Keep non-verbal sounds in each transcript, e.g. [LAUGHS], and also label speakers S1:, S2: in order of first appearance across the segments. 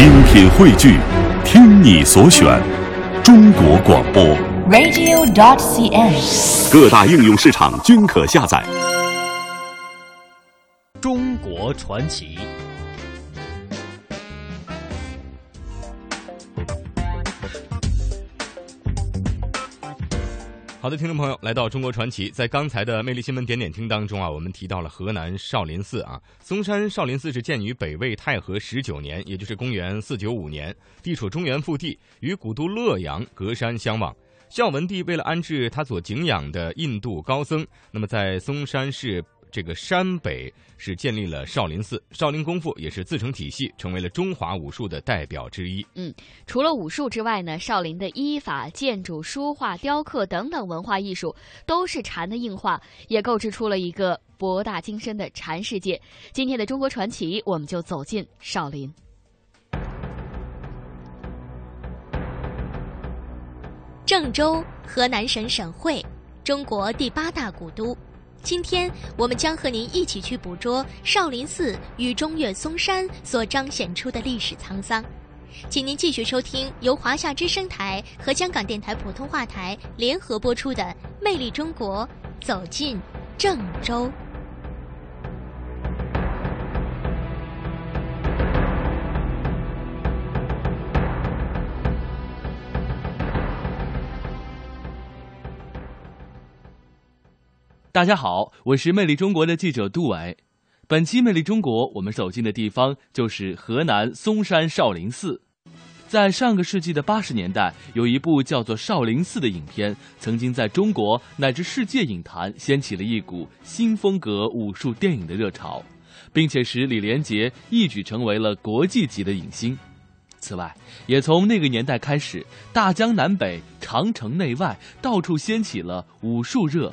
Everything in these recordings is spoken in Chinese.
S1: 精品汇聚，听你所选，中国广播。
S2: radio.dot.cn，。
S1: 各大应用市场均可下载。
S3: 中国传奇。好的，听众朋友，来到中国传奇，在刚才的魅力新闻点点听当中啊，我们提到了河南少林寺啊，嵩山少林寺是建于北魏太和十九年，也就是公元四九五年，地处中原腹地，与古都洛阳隔山相望。孝文帝为了安置他所敬仰的印度高僧，那么在嵩山市这个山北是建立了少林寺，少林功夫也是自成体系，成为了中华武术的代表之一。
S4: 嗯，除了武术之外呢，少林的医法、建筑、书画、雕刻等等文化艺术都是禅的硬化，也构筑出了一个博大精深的禅世界。今天的中国传奇，我们就走进少林。
S5: 郑州，河南省省会，中国第八大古都。今天我们将和您一起去捕捉少林寺与中岳嵩山所彰显出的历史沧桑。请您继续收听由华夏之声台和香港电台普通话台联合播出的《魅力中国》，走进郑州。
S6: 大家好，我是魅力中国的记者杜伟。本期魅力中国，我们走进的地方就是河南嵩山少林寺。在上个世纪的八十年代，有一部叫做《少林寺》的影片，曾经在中国乃至世界影坛掀起了一股新风格武术电影的热潮，并且使李连杰一举成为了国际级的影星。此外，也从那个年代开始，大江南北、长城内外，到处掀起了武术热。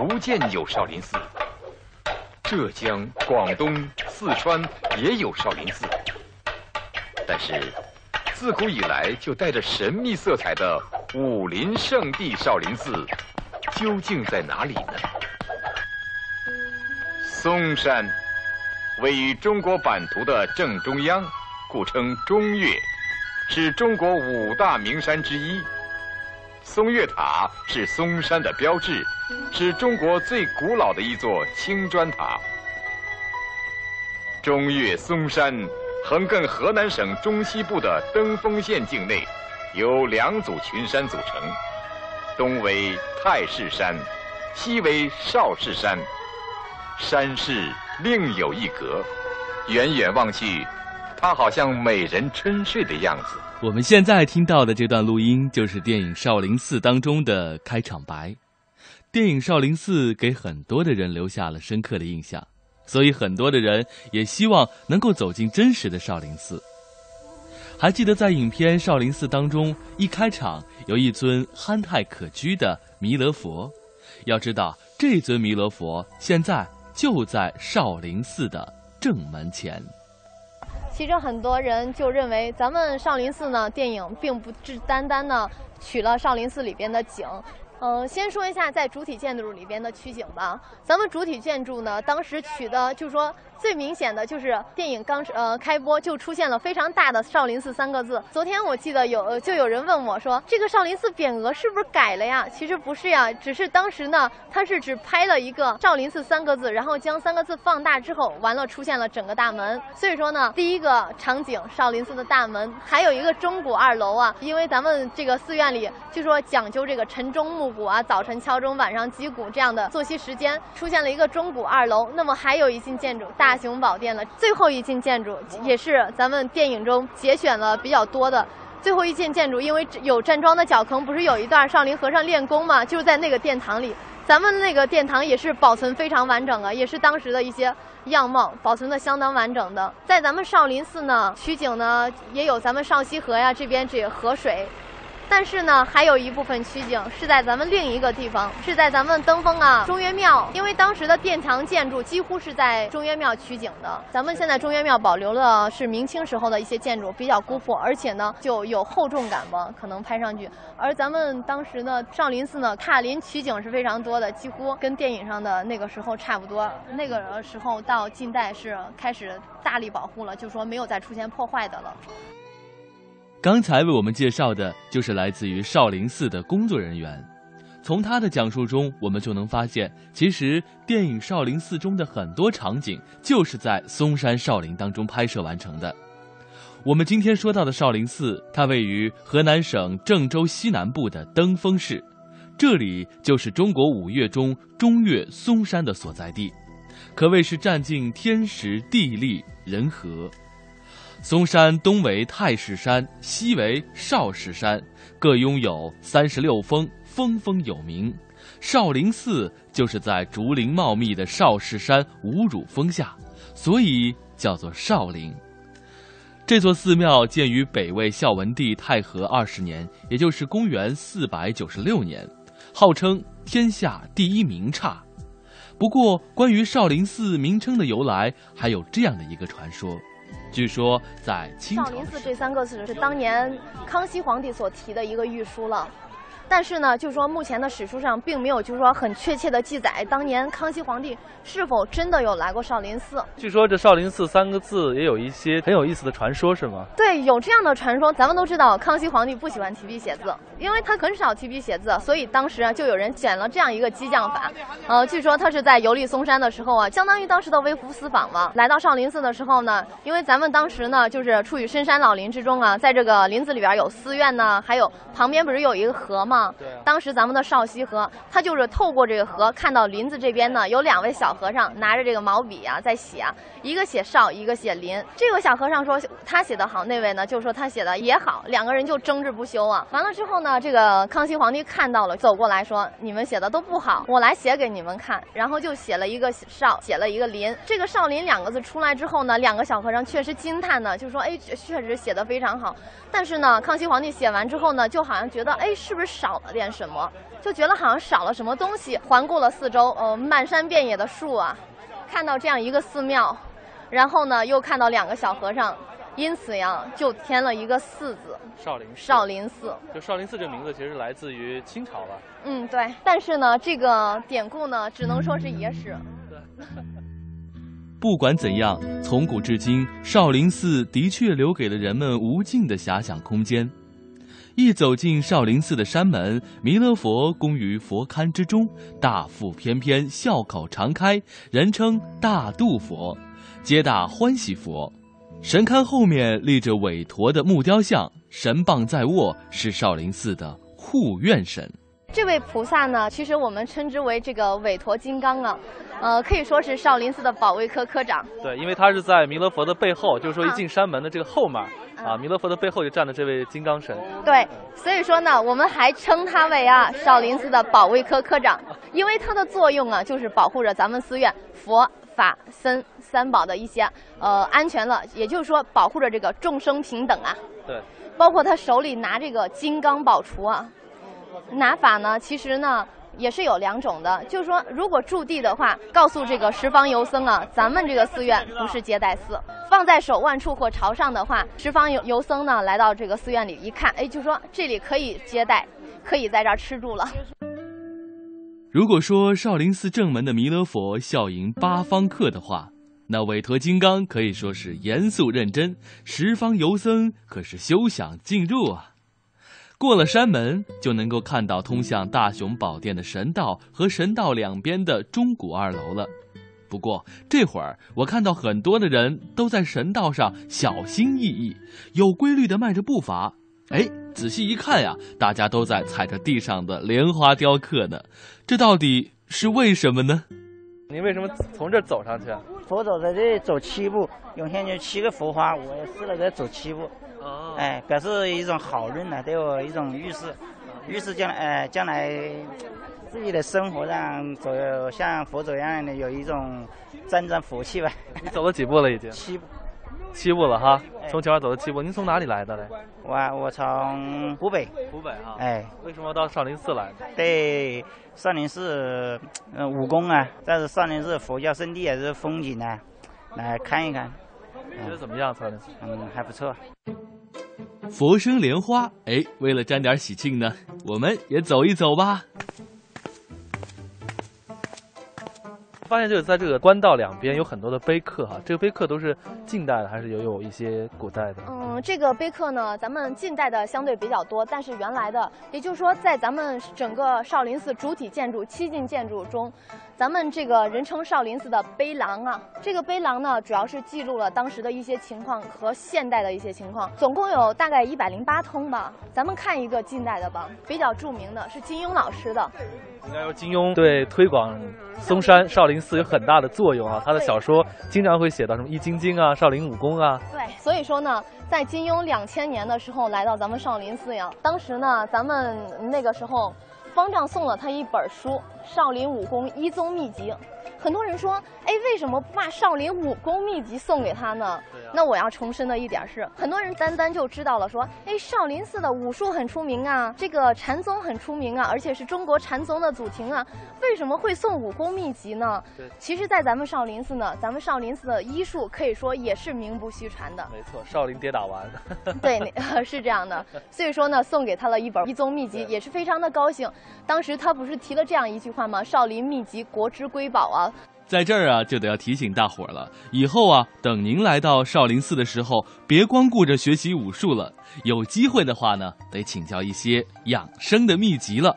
S7: 福建有少林寺，浙江、广东、四川也有少林寺，但是自古以来就带着神秘色彩的武林圣地少林寺，究竟在哪里呢？嵩山位于中国版图的正中央，故称中岳，是中国五大名山之一。嵩岳塔是嵩山的标志，是中国最古老的一座青砖塔。中岳嵩山横亘河南省中西部的登封县境内，由两组群山组成，东为太室山，西为少室山，山势另有一格，远远望去，他好像美人春睡的样子。
S6: 我们现在听到的这段录音，就是电影《少林寺》当中的开场白。电影《少林寺》给很多的人留下了深刻的印象，所以很多的人也希望能够走进真实的少林寺。还记得在影片《少林寺》当中，一开场有一尊憨态可掬的弥勒佛。要知道，这尊弥勒佛现在就在少林寺的正门前。
S8: 其实很多人就认为，咱们少林寺呢，电影并不只单单呢取了少林寺里边的景。嗯、先说一下在主体建筑里边的取景吧。咱们主体建筑呢，当时取的就是说最明显的就是电影刚呃开播就出现了非常大的“少林寺”三个字。昨天我记得有就有人问我说，这个少林寺匾额是不是改了呀？其实不是呀，只是当时呢，它是只拍了一个“少林寺”三个字，然后将三个字放大之后，完了出现了整个大门。所以说呢，第一个场景少林寺的大门，还有一个钟鼓二楼啊，因为咱们这个寺院里就说讲究这个晨钟暮鼓啊，早晨敲钟，晚上击鼓这样的作息时间，出现了一个钟鼓二楼。那么还有一进建筑大雄宝殿的，最后一进建筑也是咱们电影中节选了比较多的。最后一进建筑，因为有站桩的脚坑，不是有一段少林和尚练功嘛，就是在那个殿堂里。咱们那个殿堂也是保存非常完整啊，也是当时的一些样貌保存的相当完整的。在咱们少林寺呢，取景呢也有咱们少溪河呀这边这河水。但是呢，还有一部分取景是在咱们另一个地方，是在咱们登封啊中岳庙，因为当时的殿堂建筑几乎是在中岳庙取景的。咱们现在中岳庙保留了是明清时候的一些建筑，比较古朴，而且呢就有厚重感吧，可能拍上去。而咱们当时呢少林寺呢塔林取景是非常多的，几乎跟电影上的那个时候差不多。那个时候到近代是开始大力保护了，就说没有再出现破坏的了。
S6: 刚才为我们介绍的就是来自于少林寺的工作人员。从他的讲述中，我们就能发现，其实电影《少林寺》中的很多场景就是在嵩山少林当中拍摄完成的。我们今天说到的少林寺，它位于河南省郑州西南部的登封市，这里就是中国五岳中中岳嵩山的所在地，可谓是占尽天时地利人和。嵩山东为太室山，西为少室山，各拥有三十六峰，峰峰有名。少林寺就是在竹林茂密的少室山五乳峰下，所以叫做少林。这座寺庙建于北魏孝文帝太和二十年，也就是公元四百九十六年，号称天下第一名刹。不过，关于少林寺名称的由来，还有这样的一个传说。据说，在清朝，
S8: 少林寺这三个字是当年康熙皇帝所提的一个御书了。但是呢，就是说目前的史书上并没有，就是说很确切的记载，当年康熙皇帝是否真的有来过少林寺。
S2: 据说这少林寺三个字也有一些很有意思的传说，是吗？
S8: 对，有这样的传说。咱们都知道，康熙皇帝不喜欢提笔写字，因为他很少提笔写字，所以当时啊，就有人选了这样一个激将法。呃，据说他是在游历嵩山的时候啊，相当于当时的微服私访嘛。来到少林寺的时候呢，因为咱们当时呢，就是处于深山老林之中啊，在这个林子里边有寺院呢，还有旁边不是有一个河吗？
S2: 对。
S8: 当时咱们的少溪河，他就是透过这个河，看到林子这边呢有两位小和尚拿着这个毛笔啊在写，一个写少，一个写林。这个小和尚说他写的好，那位呢就说他写的也好，两个人就争执不休啊。完了之后呢，这个康熙皇帝看到了，走过来说你们写的都不好，我来写给你们看。然后就写了一个少，写了一个林。这个少林两个字出来之后呢，两个小和尚确实惊叹呢，就说哎，确实写的非常好。但是呢，康熙皇帝写完之后呢，就好像觉得哎，是不是少了点？什么就觉得好像少了什么东西。环顾了四周，呃，漫山遍野的树啊，看到这样一个寺庙，然后呢，又看到两个小和尚，因此呀，就添了一个“寺”字。
S2: 少林
S8: 少林寺，
S2: 就少林寺这个名字其实来自于清朝吧？
S8: 嗯，对。但是呢，这个典故呢，只能说是野史。
S6: 对 [LAUGHS] 不管怎样，从古至今，少林寺的确留给了人们无尽的遐想空间。一走进少林寺的山门，弥勒佛供于佛龛之中，大腹翩翩，笑口常开，人称大肚佛，皆大欢喜佛。神龛后面立着韦陀的木雕像，神棒在握，是少林寺的护院神。
S8: 这位菩萨呢，其实我们称之为这个韦陀金刚啊，呃，可以说是少林寺的保卫科科长。
S2: 对，因为他是在弥勒佛的背后，就是说一进山门的这个后面啊，弥勒佛的背后就站的这位金刚神。
S8: 对，所以说呢，我们还称他为啊少林寺的保卫科科长，因为他的作用啊，就是保护着咱们寺院佛法僧三宝的一些呃安全了，也就是说保护着这个众生平等啊。
S2: 对，
S8: 包括他手里拿这个金刚宝杵啊。拿法呢，其实呢也是有两种的，就是说，如果驻地的话，告诉这个十方游僧啊，咱们这个寺院不是接待寺，放在手腕处或朝上的话，十方游游僧呢来到这个寺院里一看，哎，就说这里可以接待，可以在这儿吃住了。
S6: 如果说少林寺正门的弥勒佛笑迎八方客的话，那韦陀金刚可以说是严肃认真，十方游僧可是休想进入啊。过了山门，就能够看到通向大雄宝殿的神道和神道两边的钟鼓二楼了。不过这会儿，我看到很多的人都在神道上小心翼翼、有规律地迈着步伐。哎，仔细一看呀，大家都在踩着地上的莲花雕刻呢。这到底是为什么呢？
S2: 您为什么从这走上去啊？
S9: 佛祖在这里走七步，涌现就七个佛花，我也试了在走七步。
S2: 哦，
S9: 哎，表示一种好运呢，对我一种预示，预示将来，哎，将来自己的生活上，走像佛祖一样的，有一种沾沾福气吧。
S2: 你走了几步了？已经
S9: 七步，
S2: 七步了哈。从桥上走了七步。您从哪里来的嘞？
S9: 我我从湖北。
S2: 湖北哈。
S9: 哎。
S2: 为什么到少林寺来？
S9: 对，少林寺，嗯，武功啊，[COUGHS] 但是少林寺佛教圣地啊，这是风景啊，来看一看。
S2: 觉得怎么样，少林寺？
S9: 嗯，还不错。
S6: 佛生莲花，哎，为了沾点喜庆呢，我们也走一走吧。
S2: 发现就是在这个官道两边有很多的碑刻哈，这个碑刻都是近代的，还是有有一些古代的？
S8: 嗯，这个碑刻呢，咱们近代的相对比较多，但是原来的，也就是说，在咱们整个少林寺主体建筑七进建筑中。咱们这个人称少林寺的碑廊啊，这个碑廊呢，主要是记录了当时的一些情况和现代的一些情况，总共有大概一百零八通吧。咱们看一个近代的吧，比较著名的是金庸老师的。
S2: 应该说金庸对推广嵩山少林寺有很大的作用啊，他的小说经常会写到什么易筋经啊、少林武功啊。
S8: 对，所以说呢，在金庸两千年的时候来到咱们少林寺呀，当时呢，咱们那个时候。方丈送了他一本书《少林武功一宗秘籍》。很多人说，哎，为什么不把《少林武功秘籍》送给他呢？那我要重申的一点是，很多人单单就知道了说，哎，少林寺的武术很出名啊，这个禅宗很出名啊，而且是中国禅宗的祖庭啊，为什么会送武功秘籍呢？其实，在咱们少林寺呢，咱们少林寺的医术可以说也是名不虚传的。
S2: 没错，少林跌打丸。[LAUGHS]
S8: 对，[LAUGHS] 是这样的。所以说呢，送给他了一本一宗秘籍，也是非常的高兴。当时他不是提了这样一句话吗？少林秘籍，国之瑰宝啊！
S6: 在这儿啊，就得要提醒大伙儿了，以后啊，等您来到少林寺的时候，别光顾着学习武术了，有机会的话呢，得请教一些养生的秘籍了。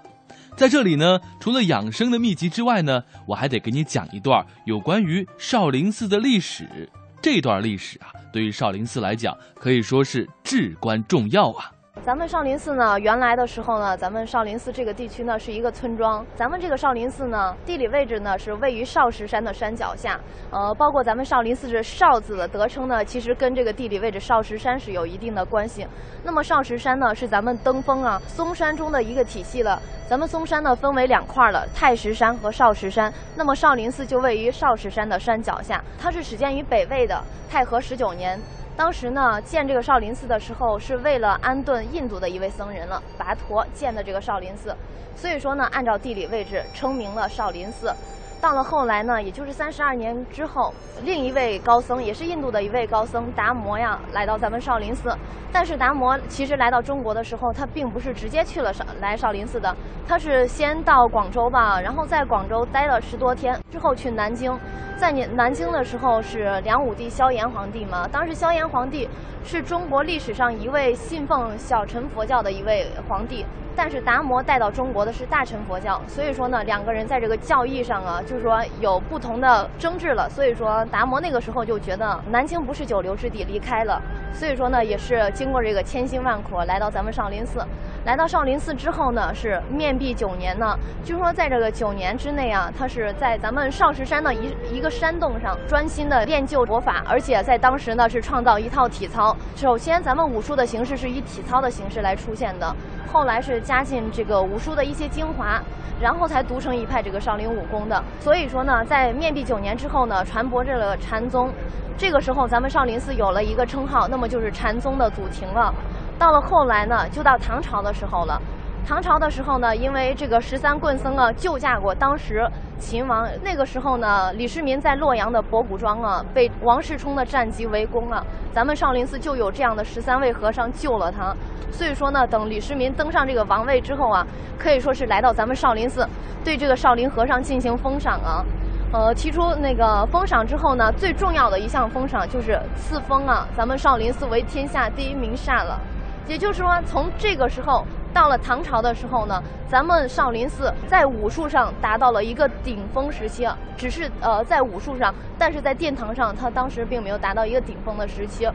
S6: 在这里呢，除了养生的秘籍之外呢，我还得给你讲一段有关于少林寺的历史。这段历史啊，对于少林寺来讲，可以说是至关重要啊。
S8: 咱们少林寺呢，原来的时候呢，咱们少林寺这个地区呢是一个村庄。咱们这个少林寺呢，地理位置呢是位于少石山的山脚下。呃，包括咱们少林寺这“少”字的得称呢，其实跟这个地理位置少石山是有一定的关系。那么少石山呢，是咱们登峰啊嵩山中的一个体系了。咱们嵩山呢分为两块了，太石山和少石山。那么少林寺就位于少石山的山脚下，它是始建于北魏的太和十九年。当时呢，建这个少林寺的时候，是为了安顿印度的一位僧人了，跋陀建的这个少林寺，所以说呢，按照地理位置称名了少林寺。到了后来呢，也就是三十二年之后，另一位高僧，也是印度的一位高僧达摩呀，来到咱们少林寺。但是达摩其实来到中国的时候，他并不是直接去了少来少林寺的，他是先到广州吧，然后在广州待了十多天，之后去南京。在南南京的时候是梁武帝萧炎皇帝嘛，当时萧炎皇帝是中国历史上一位信奉小乘佛教的一位皇帝。但是达摩带到中国的是大乘佛教，所以说呢，两个人在这个教义上啊，就是说有不同的争执了。所以说达摩那个时候就觉得南京不是久留之地，离开了。所以说呢，也是经过这个千辛万苦来到咱们少林寺。来到少林寺之后呢，是面壁九年呢。据说在这个九年之内啊，他是在咱们少石山的一一个山洞上专心的练就佛法，而且在当时呢是创造一套体操。首先，咱们武术的形式是以体操的形式来出现的。后来是加进这个武术的一些精华，然后才独成一派这个少林武功的。所以说呢，在面壁九年之后呢，传播这个禅宗，这个时候咱们少林寺有了一个称号，那么就是禅宗的祖庭了。到了后来呢，就到唐朝的时候了。唐朝的时候呢，因为这个十三棍僧啊救驾过当时秦王，那个时候呢，李世民在洛阳的博古庄啊被王世充的战机围攻了，咱们少林寺就有这样的十三位和尚救了他。所以说呢，等李世民登上这个王位之后啊，可以说是来到咱们少林寺，对这个少林和尚进行封赏啊。呃，提出那个封赏之后呢，最重要的一项封赏就是赐封啊，咱们少林寺为天下第一名刹了。也就是说，从这个时候到了唐朝的时候呢，咱们少林寺在武术上达到了一个顶峰时期，只是呃在武术上，但是在殿堂上，它当时并没有达到一个顶峰的时期。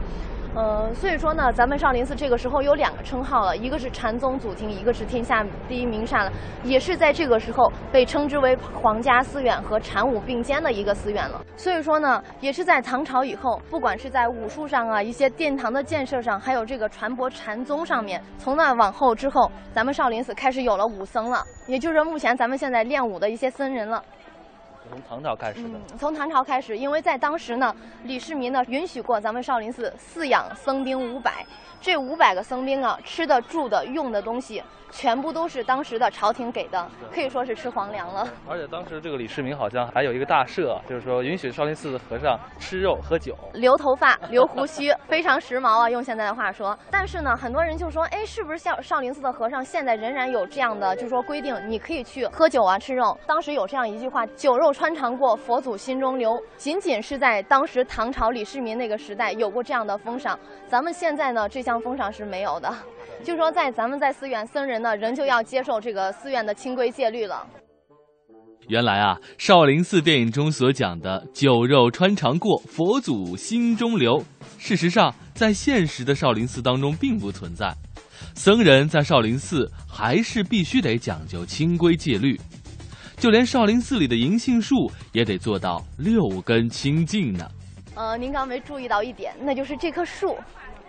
S8: 呃，所以说呢，咱们少林寺这个时候有两个称号了，一个是禅宗祖庭，一个是天下第一名刹了，也是在这个时候被称之为皇家寺院和禅武并肩的一个寺院了。所以说呢，也是在唐朝以后，不管是在武术上啊，一些殿堂的建设上，还有这个传播禅宗上面，从那往后之后，咱们少林寺开始有了武僧了，也就是目前咱们现在练武的一些僧人了。
S2: 从唐朝开始的。
S8: 从唐朝开始，因为在当时呢，李世民呢允许过咱们少林寺饲养僧兵五百，这五百个僧兵啊，吃的、住的、用的东西，全部都是当时的朝廷给的，可以说是吃皇粮了。
S2: 而且当时这个李世民好像还有一个大赦，就是说允许少林寺的和尚吃肉喝酒。
S8: 留头发、留胡须，非常时髦啊，用现在的话说。但是呢，很多人就说，哎，是不是像少林寺的和尚现在仍然有这样的，就是说规定，你可以去喝酒啊、吃肉？当时有这样一句话：“酒肉穿肠过，佛祖心中留。”仅仅是在当时唐朝李世民那个时代有过这样的封赏，咱们现在呢，这项封赏是没有的。就说在咱们在寺院，僧人呢仍旧要接受这个寺院的清规戒律了。
S6: 原来啊，少林寺电影中所讲的“酒肉穿肠过，佛祖心中留”，事实上在现实的少林寺当中并不存在。僧人在少林寺还是必须得讲究清规戒律，就连少林寺里的银杏树也得做到六根清净呢。
S8: 呃，您刚没注意到一点，那就是这棵树。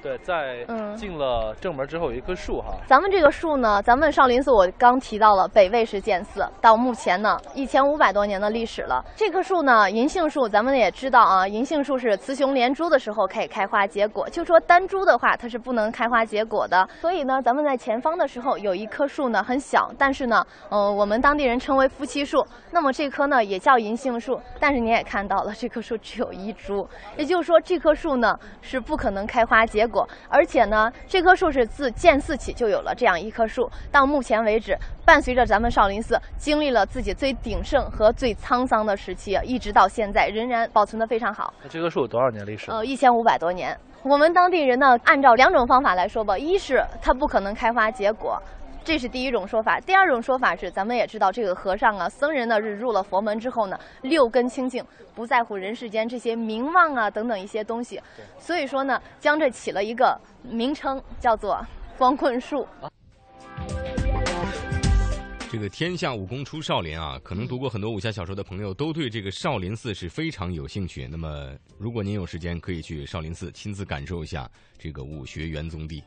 S2: 对，在
S8: 嗯
S2: 进了正门之后有一棵树哈，
S8: 咱们这个树呢，咱们少林寺我刚提到了北魏时建寺，到目前呢一千五百多年的历史了。这棵树呢，银杏树，咱们也知道啊，银杏树是雌雄连株的时候可以开花结果，就说单株的话它是不能开花结果的。所以呢，咱们在前方的时候有一棵树呢很小，但是呢，呃，我们当地人称为夫妻树。那么这棵呢也叫银杏树，但是你也看到了，这棵树只有一株，也就是说这棵树呢是不可能开花结果，而且呢，这棵树是自建寺起就有了这样一棵树，到目前为止，伴随着咱们少林寺经历了自己最鼎盛和最沧桑的时期，一直到现在仍然保存的非常好。
S2: 那这棵树有多少年历史？
S8: 呃，一千五百多年。我们当地人呢，按照两种方法来说吧，一是它不可能开花结果。这是第一种说法，第二种说法是，咱们也知道这个和尚啊、僧人呢，是入了佛门之后呢，六根清净，不在乎人世间这些名望啊等等一些东西，所以说呢，将这起了一个名称，叫做光棍树。
S3: 这个天下武功出少林啊，可能读过很多武侠小说的朋友都对这个少林寺是非常有兴趣。那么，如果您有时间，可以去少林寺亲自感受一下这个武学元宗地。